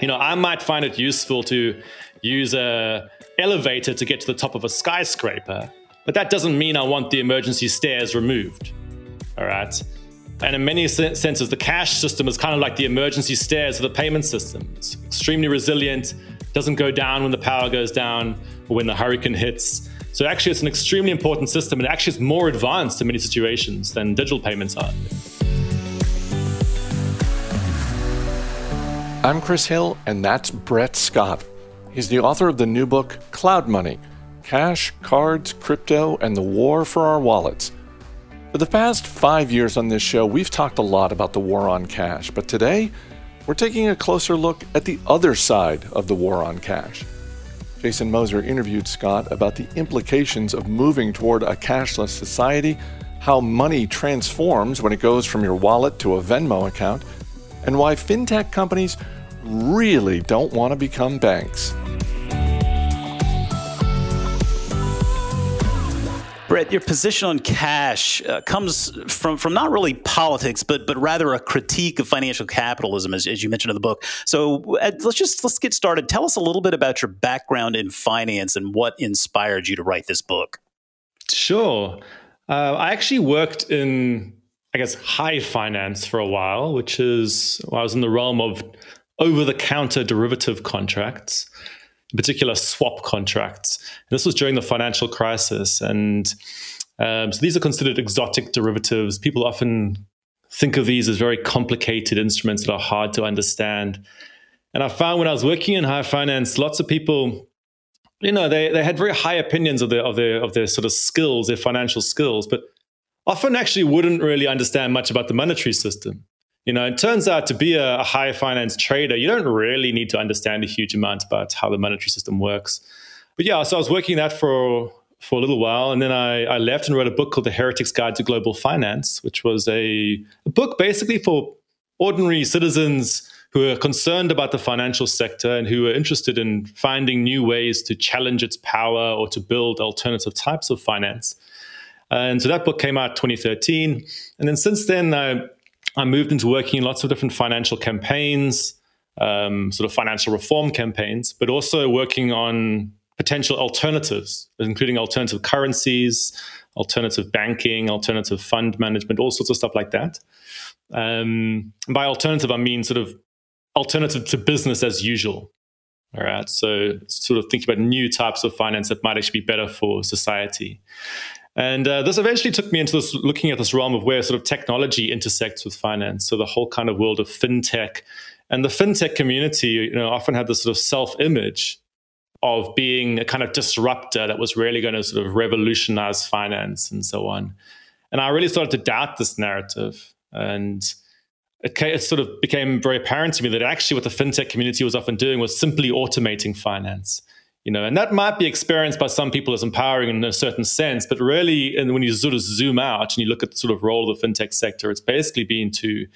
You know, I might find it useful to use a elevator to get to the top of a skyscraper, but that doesn't mean I want the emergency stairs removed. All right. And in many senses, the cash system is kind of like the emergency stairs of the payment system. It's extremely resilient, doesn't go down when the power goes down or when the hurricane hits. So actually, it's an extremely important system, and actually, it's more advanced in many situations than digital payments are. I'm Chris Hill, and that's Brett Scott. He's the author of the new book, Cloud Money Cash, Cards, Crypto, and the War for Our Wallets. For the past five years on this show, we've talked a lot about the war on cash, but today we're taking a closer look at the other side of the war on cash. Jason Moser interviewed Scott about the implications of moving toward a cashless society, how money transforms when it goes from your wallet to a Venmo account, and why fintech companies really don't want to become banks. Brett, your position on cash uh, comes from, from not really politics, but but rather a critique of financial capitalism, as, as you mentioned in the book. So uh, let's just let's get started. Tell us a little bit about your background in finance and what inspired you to write this book. Sure, uh, I actually worked in I guess high finance for a while, which is well, I was in the realm of over the counter derivative contracts in particular swap contracts. And this was during the financial crisis. And um, so these are considered exotic derivatives. People often think of these as very complicated instruments that are hard to understand. And I found when I was working in high finance, lots of people, you know, they, they had very high opinions of their of their of their sort of skills, their financial skills, but often actually wouldn't really understand much about the monetary system. You know, it turns out to be a, a high finance trader, you don't really need to understand a huge amount about how the monetary system works. But yeah, so I was working that for for a little while, and then I, I left and wrote a book called The Heretic's Guide to Global Finance, which was a, a book basically for ordinary citizens who are concerned about the financial sector and who are interested in finding new ways to challenge its power or to build alternative types of finance. And so that book came out 2013. And then since then, I I moved into working in lots of different financial campaigns, um, sort of financial reform campaigns, but also working on potential alternatives, including alternative currencies, alternative banking, alternative fund management, all sorts of stuff like that. Um, by alternative, I mean sort of alternative to business as usual. All right. So, sort of thinking about new types of finance that might actually be better for society. And uh, this eventually took me into this, looking at this realm of where sort of technology intersects with finance. So the whole kind of world of fintech, and the fintech community, you know, often had this sort of self-image of being a kind of disruptor that was really going to sort of revolutionize finance and so on. And I really started to doubt this narrative, and it, it sort of became very apparent to me that actually what the fintech community was often doing was simply automating finance you know and that might be experienced by some people as empowering in a certain sense but really and when you sort of zoom out and you look at the sort of role of the fintech sector it's basically been to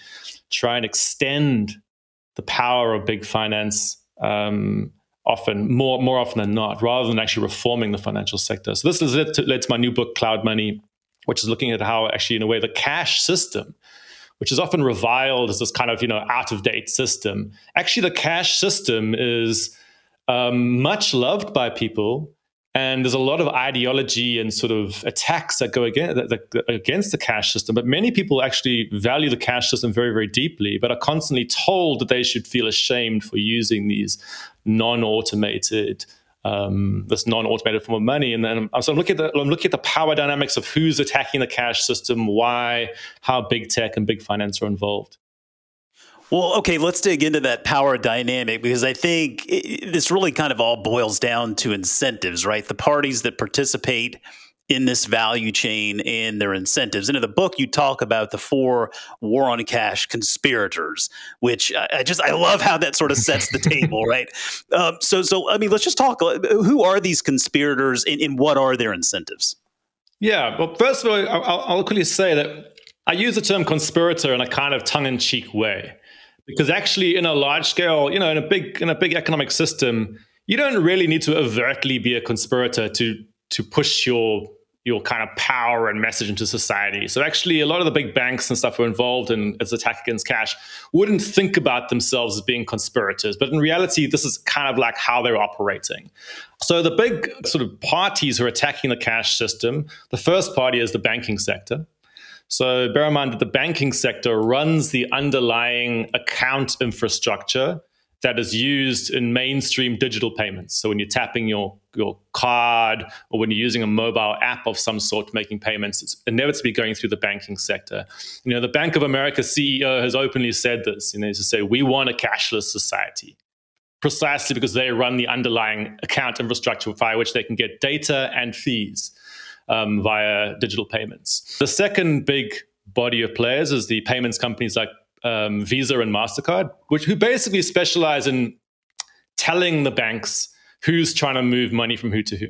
try and extend the power of big finance um, often more more often than not rather than actually reforming the financial sector. So this is led to, led to my new book cloud money which is looking at how actually in a way the cash system which is often reviled as this kind of you know out of date system actually the cash system is um, much loved by people. And there's a lot of ideology and sort of attacks that go against, the cash system. But many people actually value the cash system very, very deeply, but are constantly told that they should feel ashamed for using these non-automated um, this non-automated form of money. And then so I'm looking at the I'm looking at the power dynamics of who's attacking the cash system, why, how big tech and big finance are involved. Well, okay, let's dig into that power dynamic because I think it, this really kind of all boils down to incentives, right? The parties that participate in this value chain and their incentives. And in the book, you talk about the four war on cash conspirators, which I, just I love how that sort of sets the table, right? Um, so, so I mean, let's just talk. Uh, who are these conspirators, and, and what are their incentives? Yeah. Well, first of all, I'll, I'll quickly say that I use the term conspirator in a kind of tongue-in-cheek way because actually in a large scale you know in a big in a big economic system you don't really need to overtly be a conspirator to to push your your kind of power and message into society. So actually, a lot of the big banks and stuff who are involved in its attack against cash wouldn't think about themselves as being conspirators, but in reality, this is kind of like how they're operating. So the big sort of parties who are attacking the cash system, the first party is the banking sector. So bear in mind that the banking sector runs the underlying account infrastructure that is used in mainstream digital payments. So when you're tapping your, your card or when you're using a mobile app of some sort making payments, it's inevitably going through the banking sector. You know, the Bank of America CEO has openly said this, you know, to say we want a cashless society. Precisely because they run the underlying account infrastructure via which they can get data and fees um, via digital payments. The second big body of players is the payments companies like um, Visa and Mastercard, which who basically specialize in telling the banks who's trying to move money from who to who.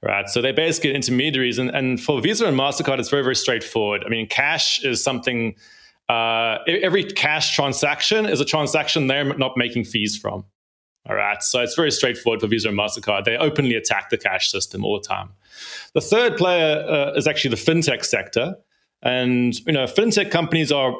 Right. So they're basically intermediaries. And, and for Visa and MasterCard, it's very, very straightforward. I mean, cash is something, uh, every cash transaction is a transaction they're not making fees from. All right. So it's very straightforward for Visa and MasterCard. They openly attack the cash system all the time. The third player uh, is actually the fintech sector. And, you know, fintech companies are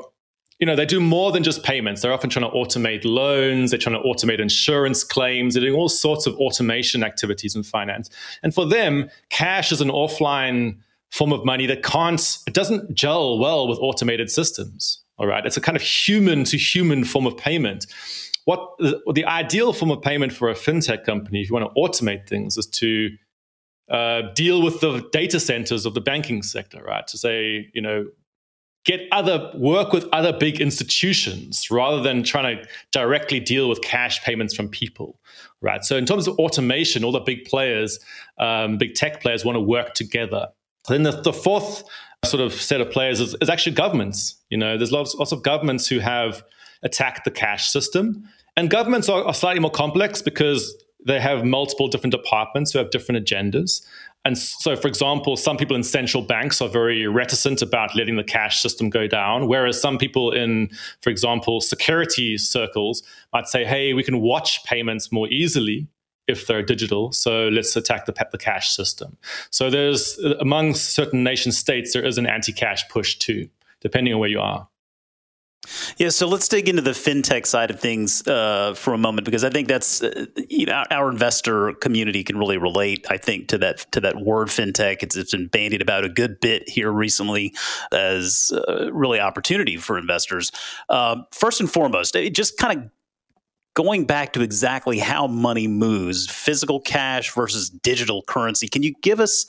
you know, they do more than just payments. They're often trying to automate loans, they're trying to automate insurance claims, they're doing all sorts of automation activities in finance. And for them, cash is an offline form of money that can't, it doesn't gel well with automated systems. All right. It's a kind of human to human form of payment. What the, the ideal form of payment for a fintech company, if you want to automate things, is to uh, deal with the data centers of the banking sector, right? To say, you know, get other work with other big institutions rather than trying to directly deal with cash payments from people right so in terms of automation all the big players um, big tech players want to work together then the, the fourth sort of set of players is, is actually governments you know? There's lots, lots of governments who have attacked the cash system. And governments are, are slightly more complex because they have multiple different departments who have different agendas. And so, for example, some people in central banks are very reticent about letting the cash system go down, whereas some people in, for example, security circles might say, hey, we can watch payments more easily if they're digital. So let's attack the, the cash system. So there's, among certain nation states, there is an anti cash push too, depending on where you are. Yeah, so let's dig into the fintech side of things uh, for a moment because I think that's uh, you know our investor community can really relate. I think to that to that word fintech. It's, it's been bandied about a good bit here recently as uh, really opportunity for investors. Um, first and foremost, it just kind of going back to exactly how money moves, physical cash versus digital currency. Can you give us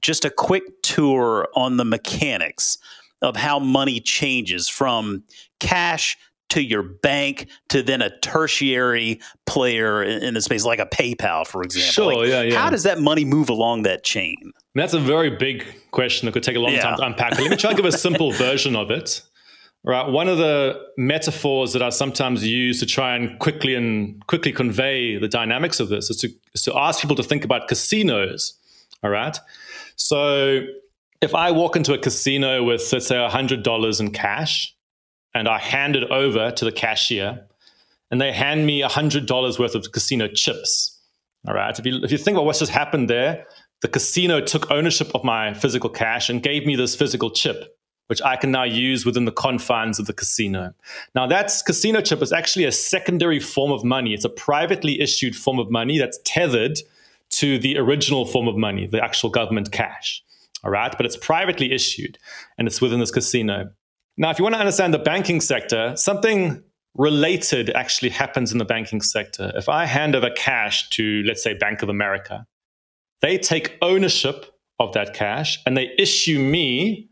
just a quick tour on the mechanics? of how money changes from cash to your bank to then a tertiary player in the space, like a PayPal, for example. Sure, like, yeah, yeah. How does that money move along that chain? That's a very big question that could take a long yeah. time to unpack. Let me try and give a simple version of it. Right, one of the metaphors that I sometimes use to try and quickly and quickly convey the dynamics of this is to is to ask people to think about casinos. All right, so if I walk into a casino with, let's say, $100 in cash and I hand it over to the cashier and they hand me $100 worth of casino chips, all right, if you, if you think about what's just happened there, the casino took ownership of my physical cash and gave me this physical chip, which I can now use within the confines of the casino. Now, that casino chip is actually a secondary form of money. It's a privately issued form of money that's tethered to the original form of money, the actual government cash all right? But it's privately issued and it's within this casino. Now, if you want to understand the banking sector, something related actually happens in the banking sector. If I hand over cash to, let's say, Bank of America, they take ownership of that cash and they issue me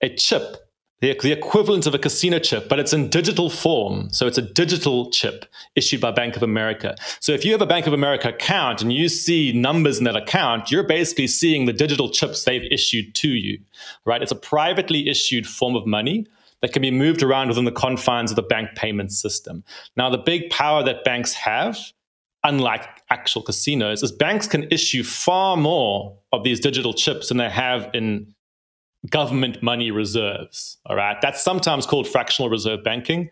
a chip the, the equivalent of a casino chip, but it's in digital form. So it's a digital chip issued by Bank of America. So if you have a Bank of America account and you see numbers in that account, you're basically seeing the digital chips they've issued to you, right? It's a privately issued form of money that can be moved around within the confines of the bank payment system. Now, the big power that banks have, unlike actual casinos, is banks can issue far more of these digital chips than they have in government money reserves. All right. That's sometimes called fractional reserve banking,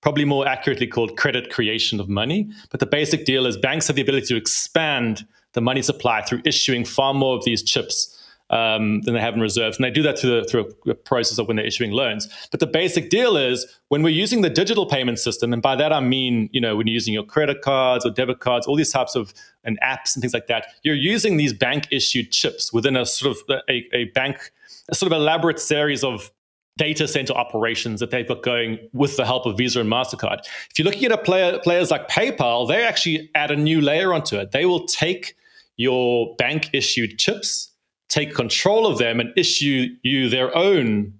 probably more accurately called credit creation of money. But the basic deal is banks have the ability to expand the money supply through issuing far more of these chips um, than they have in reserves. And they do that through, the, through a process of when they're issuing loans. But the basic deal is when we're using the digital payment system, and by that I mean, you know, when you're using your credit cards or debit cards, all these types of and apps and things like that, you're using these bank issued chips within a sort of a, a bank, a sort of elaborate series of data center operations that they've got going with the help of Visa and MasterCard. If you're looking at a player, players like PayPal, they actually add a new layer onto it. They will take your bank issued chips, take control of them, and issue you their own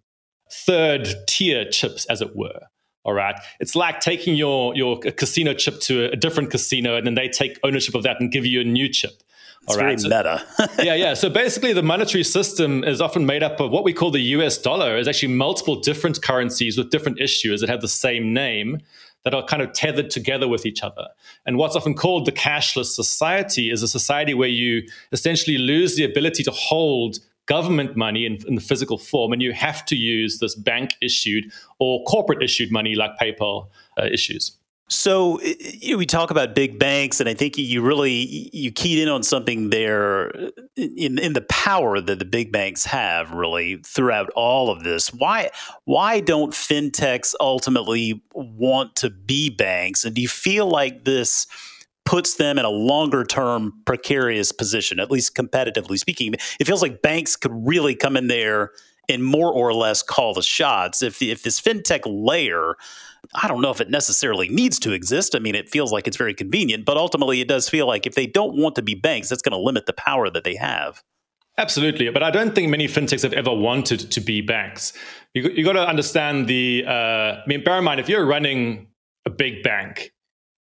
third tier chips, as it were. All right. It's like taking your, your casino chip to a different casino, and then they take ownership of that and give you a new chip. It's very so, meta. yeah, yeah. So basically, the monetary system is often made up of what we call the US dollar, is actually multiple different currencies with different issuers that have the same name that are kind of tethered together with each other. And what's often called the cashless society is a society where you essentially lose the ability to hold government money in, in the physical form, and you have to use this bank issued or corporate issued money like PayPal uh, issues. So you know, we talk about big banks, and I think you really you keyed in on something there uh, in in the power that the big banks have really throughout all of this. Why why don't fintechs ultimately want to be banks? And do you feel like this puts them in a longer term precarious position, at least competitively speaking? It feels like banks could really come in there and more or less call the shots. If if this fintech layer I don't know if it necessarily needs to exist. I mean, it feels like it's very convenient, but ultimately it does feel like if they don't want to be banks, that's going to limit the power that they have. Absolutely, but I don't think many fintechs have ever wanted to be banks. You, you got to understand the. Uh, I mean, bear in mind if you're running a big bank,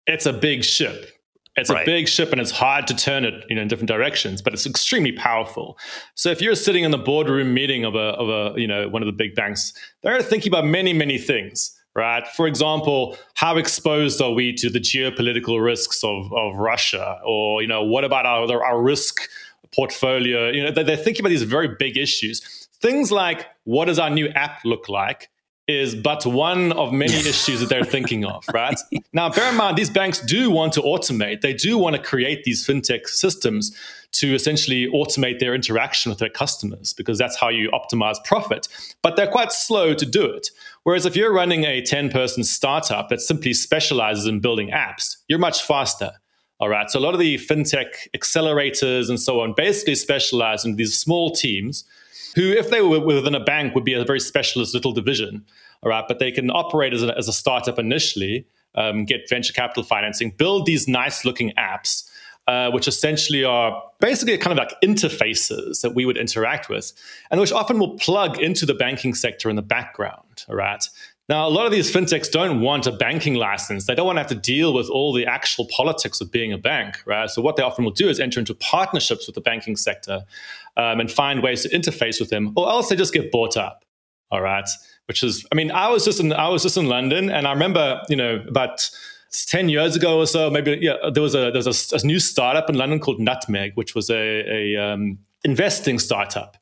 it's a big ship. It's right. a big ship and it's hard to turn it you know, in different directions, but it's extremely powerful. So if you're sitting in the boardroom meeting of a, of a you know one of the big banks, they're thinking about many many things right? For example, how exposed are we to the geopolitical risks of, of Russia? Or, you know, what about our, our risk portfolio? You know, they're thinking about these very big issues. Things like what does our new app look like? Is but one of many issues that they're thinking of, right? Now, bear in mind, these banks do want to automate. They do want to create these fintech systems to essentially automate their interaction with their customers because that's how you optimize profit. But they're quite slow to do it. Whereas if you're running a 10 person startup that simply specializes in building apps, you're much faster. All right. So a lot of the fintech accelerators and so on basically specialize in these small teams who, if they were within a bank, would be a very specialist little division. All right. But they can operate as a, as a startup initially, um, get venture capital financing, build these nice looking apps uh, which essentially are basically kind of like interfaces that we would interact with, and which often will plug into the banking sector in the background. All right. Now, a lot of these fintechs don't want a banking license. They don't want to have to deal with all the actual politics of being a bank, right? So, what they often will do is enter into partnerships with the banking sector um, and find ways to interface with them, or else they just get bought up. All right, which is, I mean, I was just in, I was just in London, and I remember, you know, about 10 years ago or so, maybe, yeah, there was a, there was a, a new startup in London called Nutmeg, which was a, a um, investing startup.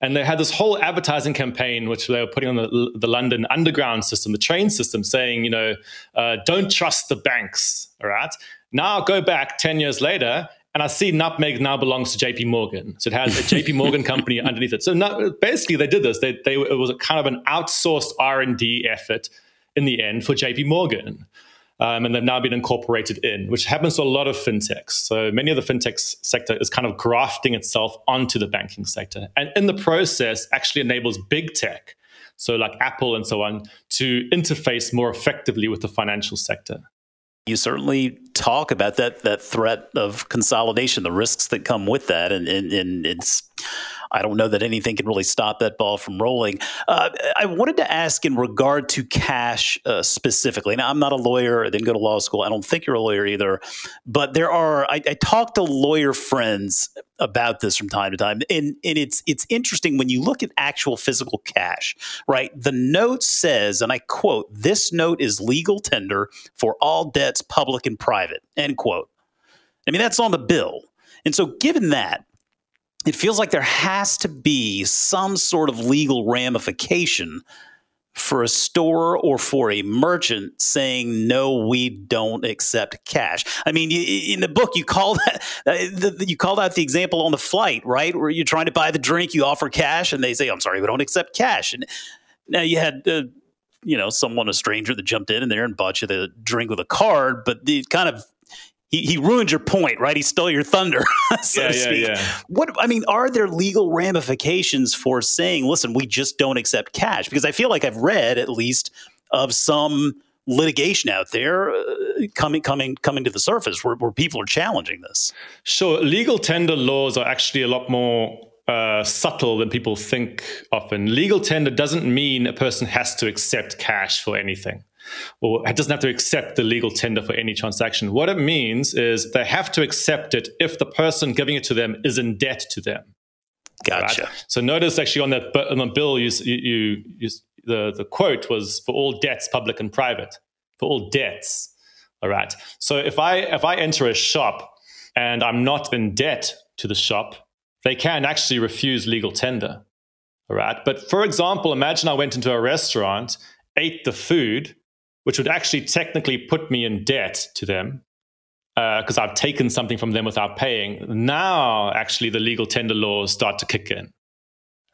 And they had this whole advertising campaign, which they were putting on the, the London Underground system, the train system, saying, you know, uh, don't trust the banks. All right. Now go back 10 years later, and I see Nutmeg now belongs to JP Morgan. So it has a JP Morgan company underneath it. So not, basically they did this. They, they, it was a kind of an outsourced R&D effort in the end for JP Morgan um, and they've now been incorporated in, which happens to a lot of fintechs. So many of the fintech sector is kind of grafting itself onto the banking sector, and in the process, actually enables big tech, so like Apple and so on, to interface more effectively with the financial sector. You certainly talk about that that threat of consolidation, the risks that come with that, and, and, and it's I don't know that anything can really stop that ball from rolling. Uh, I wanted to ask in regard to cash uh, specifically. Now, I'm not a lawyer. I didn't go to law school. I don't think you're a lawyer either. But there are, I, I talk to lawyer friends about this from time to time. And, and it's it's interesting when you look at actual physical cash, right? The note says, and I quote, this note is legal tender for all debts, public and private, end quote. I mean, that's on the bill. And so given that, it feels like there has to be some sort of legal ramification for a store or for a merchant saying no we don't accept cash. I mean in the book you call that you called out the example on the flight right? Where you're trying to buy the drink you offer cash and they say i'm sorry we don't accept cash. And now you had uh, you know someone a stranger that jumped in and there and bought you the drink with a card but the kind of he, he ruined your point, right? He stole your thunder, so yeah, to speak. Yeah, yeah. What I mean, are there legal ramifications for saying, "Listen, we just don't accept cash"? Because I feel like I've read at least of some litigation out there uh, coming coming coming to the surface where, where people are challenging this. Sure, legal tender laws are actually a lot more uh, subtle than people think often. Legal tender doesn't mean a person has to accept cash for anything or it doesn't have to accept the legal tender for any transaction. What it means is they have to accept it if the person giving it to them is in debt to them. Gotcha. Right? So notice actually on that on the bill, you, you, you, the the quote was for all debts, public and private, for all debts. All right. So if I if I enter a shop and I'm not in debt to the shop, they can actually refuse legal tender. All right. But for example, imagine I went into a restaurant, ate the food, which would actually technically put me in debt to them because uh, I've taken something from them without paying. Now, actually, the legal tender laws start to kick in,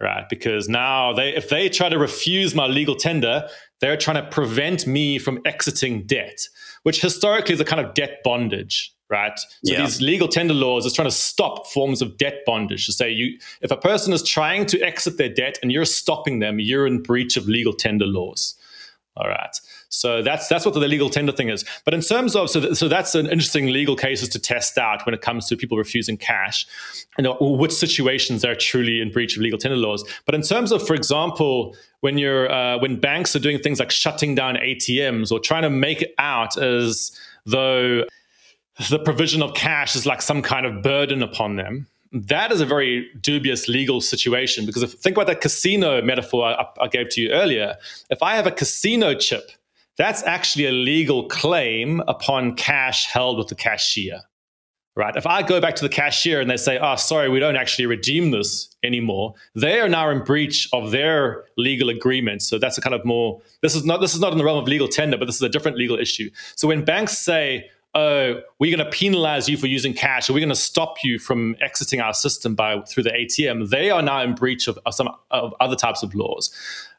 right? Because now, they, if they try to refuse my legal tender, they're trying to prevent me from exiting debt, which historically is a kind of debt bondage, right? So yeah. these legal tender laws is trying to stop forms of debt bondage. To say you, if a person is trying to exit their debt and you're stopping them, you're in breach of legal tender laws. All right. So that's that's what the legal tender thing is. But in terms of so, th- so that's an interesting legal cases to test out when it comes to people refusing cash, and you know, which situations are truly in breach of legal tender laws. But in terms of, for example, when you're uh, when banks are doing things like shutting down ATMs or trying to make it out as though the provision of cash is like some kind of burden upon them that is a very dubious legal situation because if think about that casino metaphor I, I, gave to you earlier if i have a casino chip that's actually a legal claim upon cash held with the cashier right if i go back to the cashier and they say oh sorry we don't actually redeem this anymore they are now in breach of their legal agreement so that's a kind of more this is not this is not in the realm of legal tender but this is a different legal issue so when banks say oh, we're going to penalize you for using cash, or we're going to stop you from exiting our system by through the ATM, they are now in breach of, of some of other types of laws.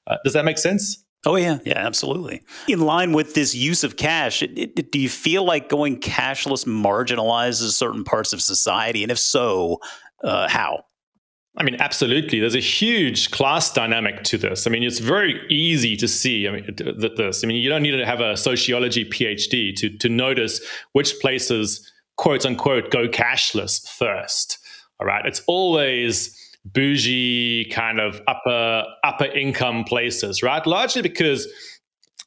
Uh, does that make sense? Oh yeah, yeah, absolutely. In line with this use of cash, it, it, do you feel like going cashless marginalizes certain parts of society, and if so, uh, how? I mean, absolutely. There's a huge class dynamic to this. I mean, it's very easy to see. I mean, this. I mean, you don't need to have a sociology PhD to to notice which places, quote unquote, go cashless first. All right, it's always bougie kind of upper upper income places, right? Largely because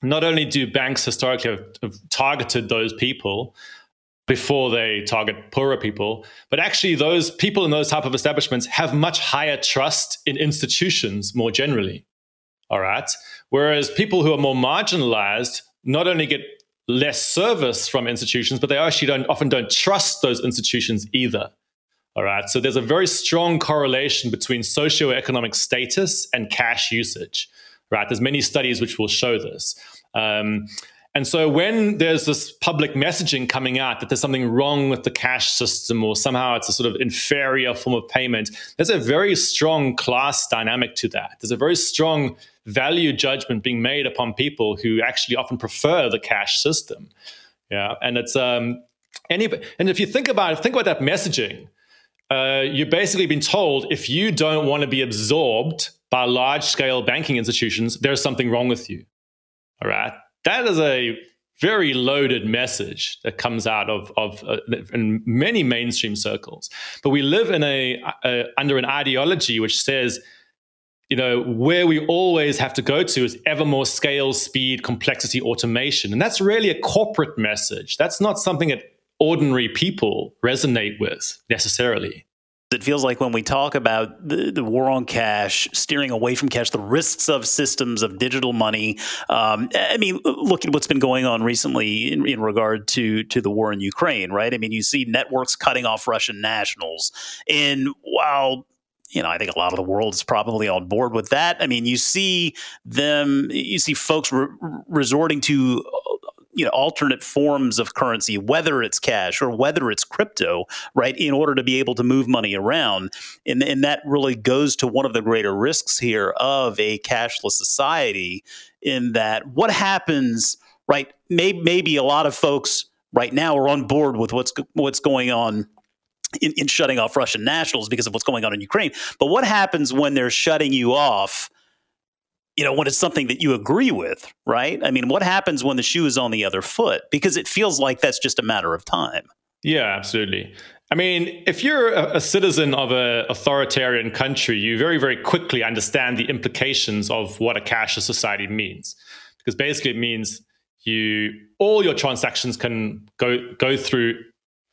not only do banks historically have, have targeted those people, before they target poorer people. But actually, those people in those type of establishments have much higher trust in institutions more generally. All right. Whereas people who are more marginalized not only get less service from institutions, but they actually don't often don't trust those institutions either. All right. So there's a very strong correlation between socioeconomic status and cash usage. Right. There's many studies which will show this. Um, and so when there's this public messaging coming out that there's something wrong with the cash system or somehow it's a sort of inferior form of payment, there's a very strong class dynamic to that. There's a very strong value judgment being made upon people who actually often prefer the cash system. Yeah, and it's um, any and if you think about it, think about that messaging. Uh, you've basically been told if you don't want to be absorbed by large scale banking institutions, there's something wrong with you. All right that is a very loaded message that comes out of, of uh, in many mainstream circles. But we live in a, a under an ideology which says, you know, where we always have to go to is ever more scale, speed, complexity, automation, and that's really a corporate message. That's not something that ordinary people resonate with necessarily. It feels like when we talk about the, the, war on cash, steering away from cash, the risks of systems of digital money. Um, I mean, look at what's been going on recently in, in, regard to to the war in Ukraine, right? I mean, you see networks cutting off Russian nationals, and while you know, I think a lot of the world is probably on board with that. I mean, you see them, you see folks re- resorting to you know alternate forms of currency whether it's cash or whether it's crypto right in order to be able to move money around and, and that really goes to one of the greater risks here of a cashless society in that what happens right maybe, maybe a lot of folks right now are on board with what's what's going on in, in shutting off Russian nationals because of what's going on in Ukraine. But what happens when they're shutting you off you know, when it's something that you agree with, right? I mean, what happens when the shoe is on the other foot? Because it feels like that's just a matter of time. Yeah, absolutely. I mean, if you're a, citizen of an authoritarian country, you very, very quickly understand the implications of what a cashless society means. Because basically it means you all your transactions can go go through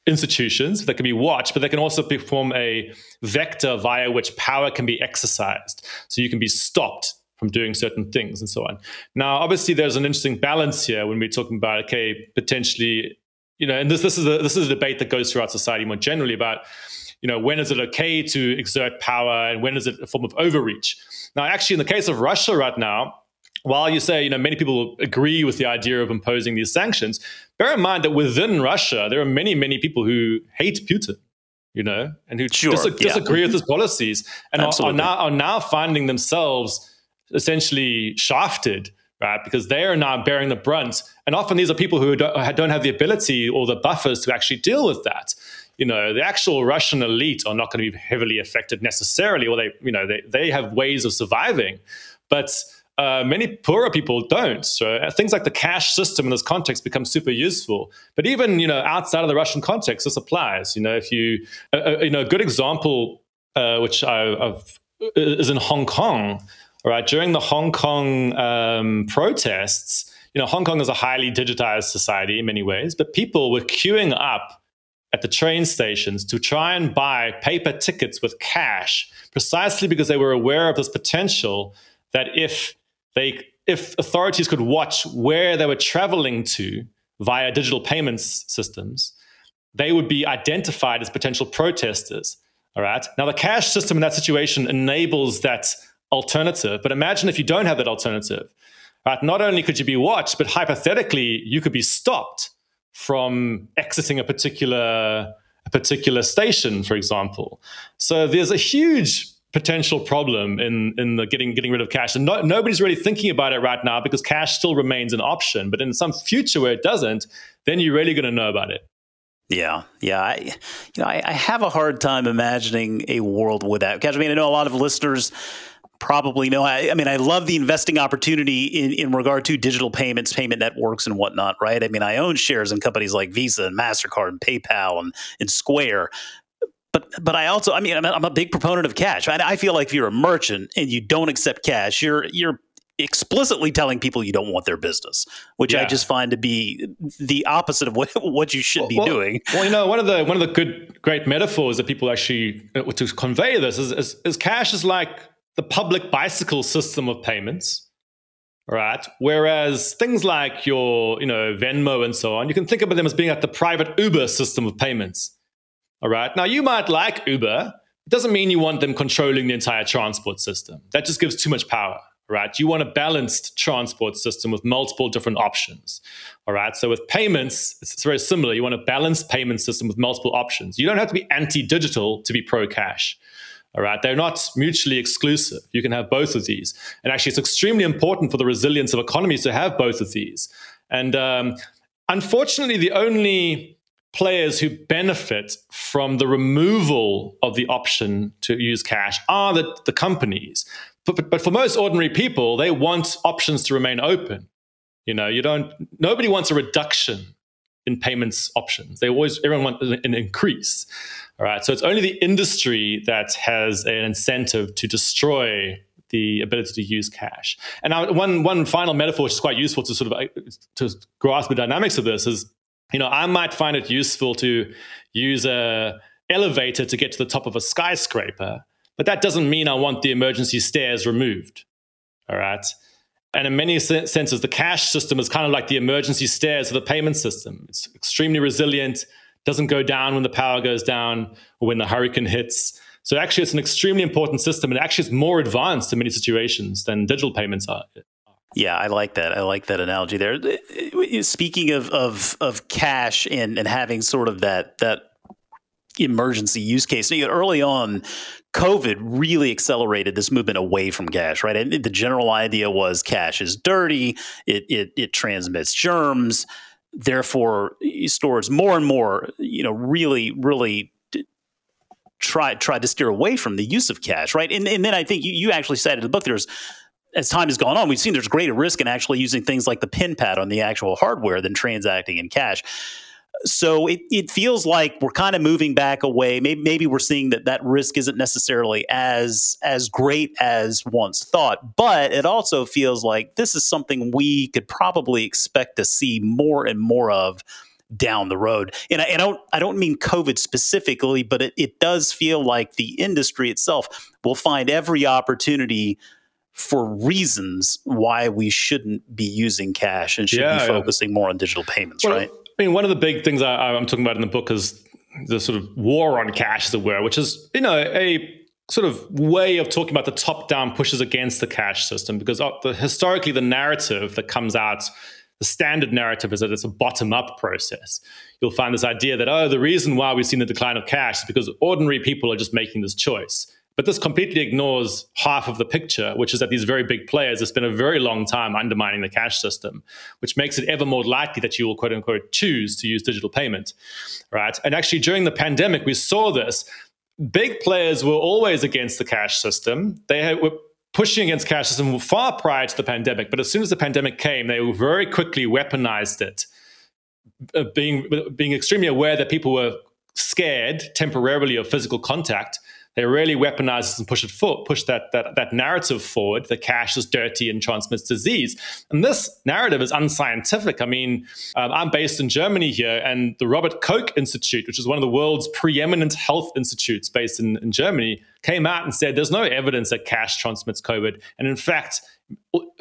institutions that can be watched, but they can also perform a vector via which power can be exercised. So you can be stopped from doing certain things and so on. Now, obviously, there's an interesting balance here when we're talking about okay, potentially, you know, and this this is a this is a debate that goes throughout society more generally about you know when is it okay to exert power and when is it a form of overreach. Now, actually, in the case of Russia right now. While you say, you know, many people agree with the idea of imposing these sanctions, bear in mind that within Russia, there are many, many people who hate Putin you know, and who sure, dis- yeah. disagree with his policies and are, are, now are now finding themselves essentially shafted right? Because they are now bearing the brunt. And often these are people who don't, have the ability or the buffers to actually deal with that. You know, the actual Russian elite are not going to be heavily affected necessarily, or they, you know, they, they have ways of surviving. But uh, many poorer people don't. So uh, things like the cash system in this context become super useful. But even, you know, outside of the Russian context, this applies. You know, if you, uh, uh you know, a good example, uh, which I, I've, is in Hong Kong, right? During the Hong Kong um, protests, you know, Hong Kong is a highly digitized society in many ways, but people were queuing up at the train stations to try and buy paper tickets with cash, precisely because they were aware of this potential that if they if authorities could watch where they were traveling to via digital payments systems, they would be identified as potential protesters. All right. Now, the cash system in that situation enables that alternative. But imagine if you don't have that alternative. Right? Not only could you be watched, but hypothetically, you could be stopped from exiting a particular a particular station, for example. So there's a huge potential problem in in the getting getting rid of cash, and no, nobody's really thinking about it right now because cash still remains an option. But in some future where it doesn't, then you're really going to know about it. Yeah, yeah. I, you know, I, I, have a hard time imagining a world without cash. I mean, I know a lot of listeners probably know. I, I, mean, I love the investing opportunity in, in regard to digital payments, payment networks, and whatnot, right? I mean, I own shares in companies like Visa and MasterCard and PayPal and, and Square. But but I also, I mean, I'm a, I'm a big proponent of cash. I, I feel like if you're a merchant and you don't accept cash, you're you're explicitly telling people you don't want their business, which yeah. I just find to be the opposite of what, what you should be well, doing. Well, you know, one of the one of the good great metaphors that people actually uh, to convey this is, is, is cash is like the public bicycle system of payments, right? Whereas things like your, you know, Venmo and so on, you can think about them as being like the private Uber system of payments. All right. Now you might like Uber. It doesn't mean you want them controlling the entire transport system. That just gives too much power. Right? You want a balanced transport system with multiple different options. All right. So with payments, it's very similar. You want a balanced payment system with multiple options. You don't have to be anti-digital to be pro-cash. All right. They're not mutually exclusive. You can have both of these. And actually, it's extremely important for the resilience of economies to have both of these. And um, unfortunately, the only players who benefit from the removal of the option to use cash are the, the companies. But, but, but for most ordinary people, they want options to remain open. You know, you don't, nobody wants a reduction in payments options. They always, everyone wants an increase. All right. So it's only the industry that has an incentive to destroy the ability to use cash. And now, one one final metaphor, which is quite useful to sort of uh, to grasp the dynamics of this, is you know I might find it useful to use a elevator to get to the top of a skyscraper, but that doesn't mean I want the emergency stairs removed. All right. And in many senses, the cash system is kind of like the emergency stairs of the payment system. It's extremely resilient doesn't go down when the power goes down or when the hurricane hits. So actually, it's an extremely important system, and actually, it's more advanced in many situations than digital payments are. Yeah, I like that. I like that analogy there. Speaking of of, of cash and, and having sort of that that emergency use case. early on, COVID really accelerated this movement away from cash, right? And the general idea was cash is dirty, it it, it transmits germs, therefore eh, stores more and more, you know, really, really try tried to steer away from the use of cash, right? And, and then I think you, you actually said in the book there's as time has gone on, we've seen there's greater risk in actually using things like the pin pad on the actual hardware than transacting in cash so it, it feels like we're kind of moving back away. Maybe, maybe we're seeing that that risk isn't necessarily as as great as once thought, but it also feels like this is something we could probably expect to see more and more of down the road. And I, I don't I don't mean COVID specifically, but it, it does feel like the industry itself will find every opportunity for reasons why we shouldn't be using cash and should yeah, be focusing yeah. more on digital payments, well, right? I mean, one of the big things I, am talking about in the book is the sort of war on cash, as it were, which is, you know, a sort of way of talking about the top down pushes against the cash system because uh, the, historically the narrative that comes out the standard narrative is that it's a bottom up process. You'll find this idea that, oh, the reason why we've seen the decline of cash is because ordinary people are just making this choice. But this completely ignores half of the picture, which is that these very big players have spent a very long time undermining the cash system, which makes it ever more likely that you will quote unquote choose to use digital payment. Right. And actually during the pandemic, we saw this. Big players were always against the cash system. They were pushing against cash system far prior to the pandemic. But as soon as the pandemic came, they very quickly weaponized it, uh, being being extremely aware that people were scared temporarily of physical contact they really weaponize this and push it forward, push that, that, that narrative forward. The cash is dirty and transmits disease. And this narrative is unscientific. I mean, um, I'm based in Germany here, and the Robert Koch Institute, which is one of the world's preeminent health institutes based in, in Germany, came out and said there's no evidence that cash transmits COVID. And in fact,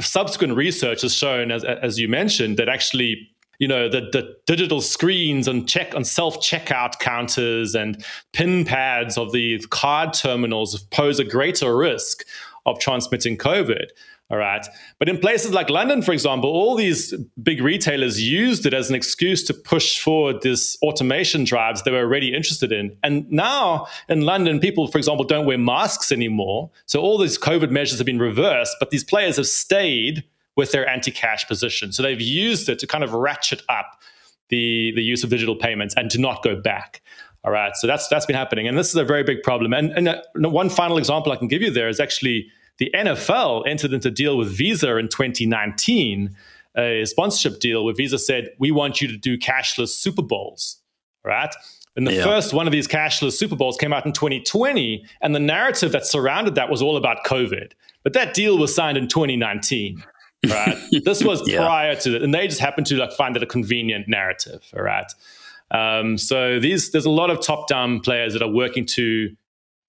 subsequent research has shown, as, as you mentioned, that actually you know the, the digital screens and check and self checkout counters and pin pads of the card terminals pose a greater risk of transmitting COVID. All right. But in places like London, for example, all these big retailers used it as an excuse to push forward this automation drives they were already interested in. And now in London, people, for example, don't wear masks anymore. So all these COVID measures have been reversed, but these players have stayed with their anti-cash position. So they've used it to kind of ratchet up the, the use of digital payments and to not go back. All right, so that's that's been happening, and this is a very big problem. And, and uh, one final example I can give you there is actually the NFL entered into a deal with Visa in 2019, a sponsorship deal where Visa said, "We want you to do cashless Super Bowls." Right, and the yeah. first one of these cashless Super Bowls came out in 2020, and the narrative that surrounded that was all about COVID. But that deal was signed in 2019 right? this was yeah. prior to it, and they just happened to like find it a convenient narrative, all right? Um, so these there's a lot of top-down players that are working to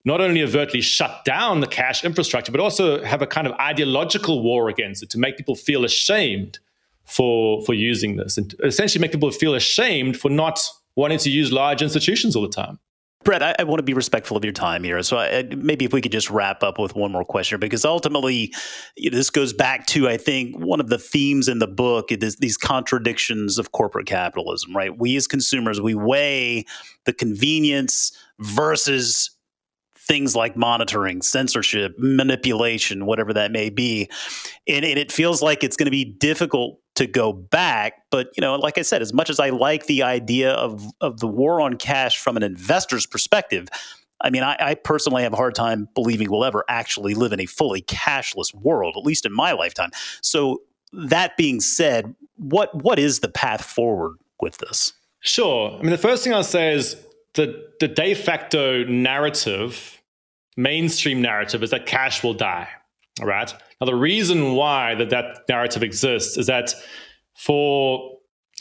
not only overtly shut down the cash infrastructure, but also have a kind of ideological war against it to make people feel ashamed for for using this, and essentially make people feel ashamed for not wanting to use large institutions all the time. Brett, I, I, want to be respectful of your time here. So I, maybe if we could just wrap up with one more question, because ultimately this goes back to, I think, one of the themes in the book is these contradictions of corporate capitalism, right? We as consumers, we weigh the convenience versus things like monitoring, censorship, manipulation, whatever that may be. And, and it feels like it's going to be difficult to go back. But you know, like I said, as much as I like the idea of of the war on cash from an investor's perspective, I mean, I, I, personally have a hard time believing we'll ever actually live in a fully cashless world, at least in my lifetime. So that being said, what what is the path forward with this? Sure. I mean, the first thing I'll say is the the de facto narrative, mainstream narrative, is that cash will die. All right. Now, the reason why that that narrative exists is that for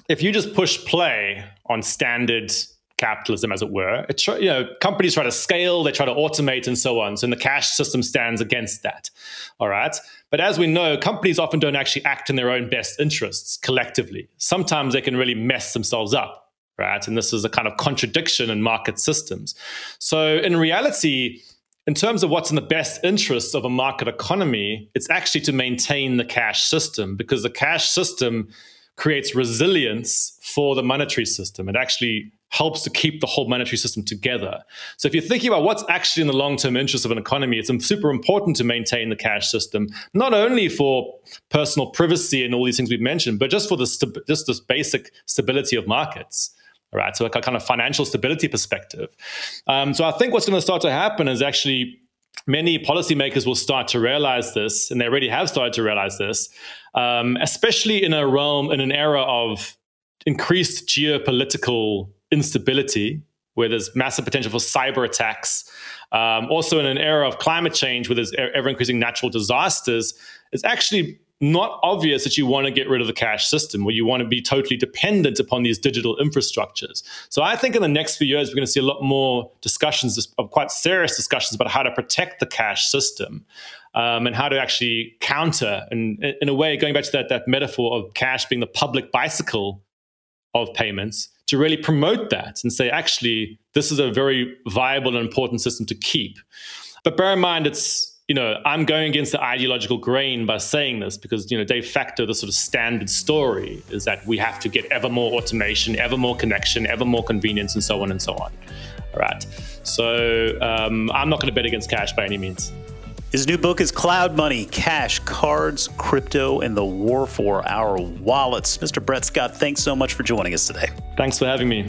if you just push play on standard capitalism, as it were, it you know companies try to scale, they try to automate, and so on. So the cash system stands against that. All right. But as we know, companies often don't actually act in their own best interests collectively. Sometimes they can really mess themselves up. Right. And this is a kind of contradiction in market systems. So in reality, in terms of what's in the best interests of a market economy, it's actually to maintain the cash system because the cash system creates resilience for the monetary system. It actually helps to keep the whole monetary system together. So if you're thinking about what's actually in the long-term interest of an economy, it's super important to maintain the cash system, not only for personal privacy and all these things we've mentioned, but just for the just this basic stability of markets. Right, so a kind of financial stability perspective. Um, so I think what's going to start to happen is actually many policymakers will start to realize this, and they already have started to realize this, um, especially in a realm, in an era of increased geopolitical instability, where there's massive potential for cyber attacks. Um, also, in an era of climate change, where there's ever increasing natural disasters, it's actually not obvious that you want to get rid of the cash system where you want to be totally dependent upon these digital infrastructures. So I think in the next few years, we're going to see a lot more discussions, of quite serious discussions about how to protect the cash system. Um, and how to actually counter, and in a way, going back to that, that metaphor of cash being the public bicycle of payments, to really promote that and say, actually, this is a very viable and important system to keep. But bear in mind, it's you know, I'm going against the ideological grain by saying this because, you know, de facto, the sort of standard story is that we have to get ever more automation, ever more connection, ever more convenience, and so on and so on. All right. So um, I'm not going to bet against cash by any means. His new book is Cloudmoney Cash, Cards, Crypto, and the War for Our Wallets. Mr. Brett Scott, thanks so much for joining us today. Thanks for having me.